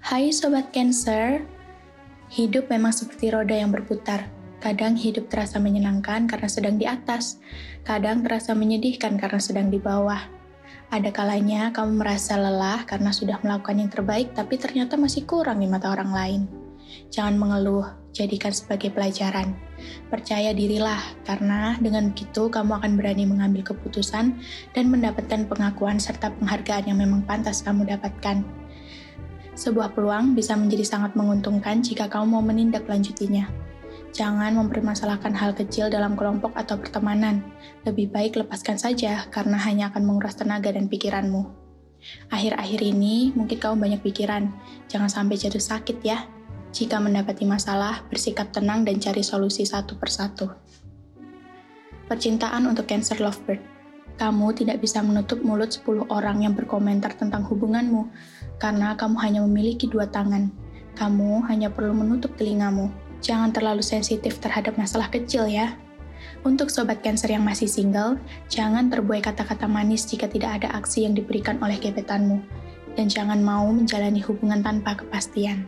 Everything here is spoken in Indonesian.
Hai Sobat Cancer, hidup memang seperti roda yang berputar. Kadang hidup terasa menyenangkan karena sedang di atas, kadang terasa menyedihkan karena sedang di bawah. Ada kalanya kamu merasa lelah karena sudah melakukan yang terbaik tapi ternyata masih kurang di mata orang lain. Jangan mengeluh, jadikan sebagai pelajaran. Percaya dirilah, karena dengan begitu kamu akan berani mengambil keputusan dan mendapatkan pengakuan serta penghargaan yang memang pantas kamu dapatkan. Sebuah peluang bisa menjadi sangat menguntungkan jika kamu mau menindaklanjutinya. Jangan mempermasalahkan hal kecil dalam kelompok atau pertemanan. Lebih baik lepaskan saja, karena hanya akan menguras tenaga dan pikiranmu. Akhir-akhir ini, mungkin kamu banyak pikiran. Jangan sampai jatuh sakit ya. Jika mendapati masalah, bersikap tenang dan cari solusi satu persatu. Percintaan untuk Cancer Lovebird. Kamu tidak bisa menutup mulut 10 orang yang berkomentar tentang hubunganmu, karena kamu hanya memiliki dua tangan. Kamu hanya perlu menutup telingamu. Jangan terlalu sensitif terhadap masalah kecil ya. Untuk sobat Cancer yang masih single, jangan terbuai kata-kata manis jika tidak ada aksi yang diberikan oleh gebetanmu. Dan jangan mau menjalani hubungan tanpa kepastian.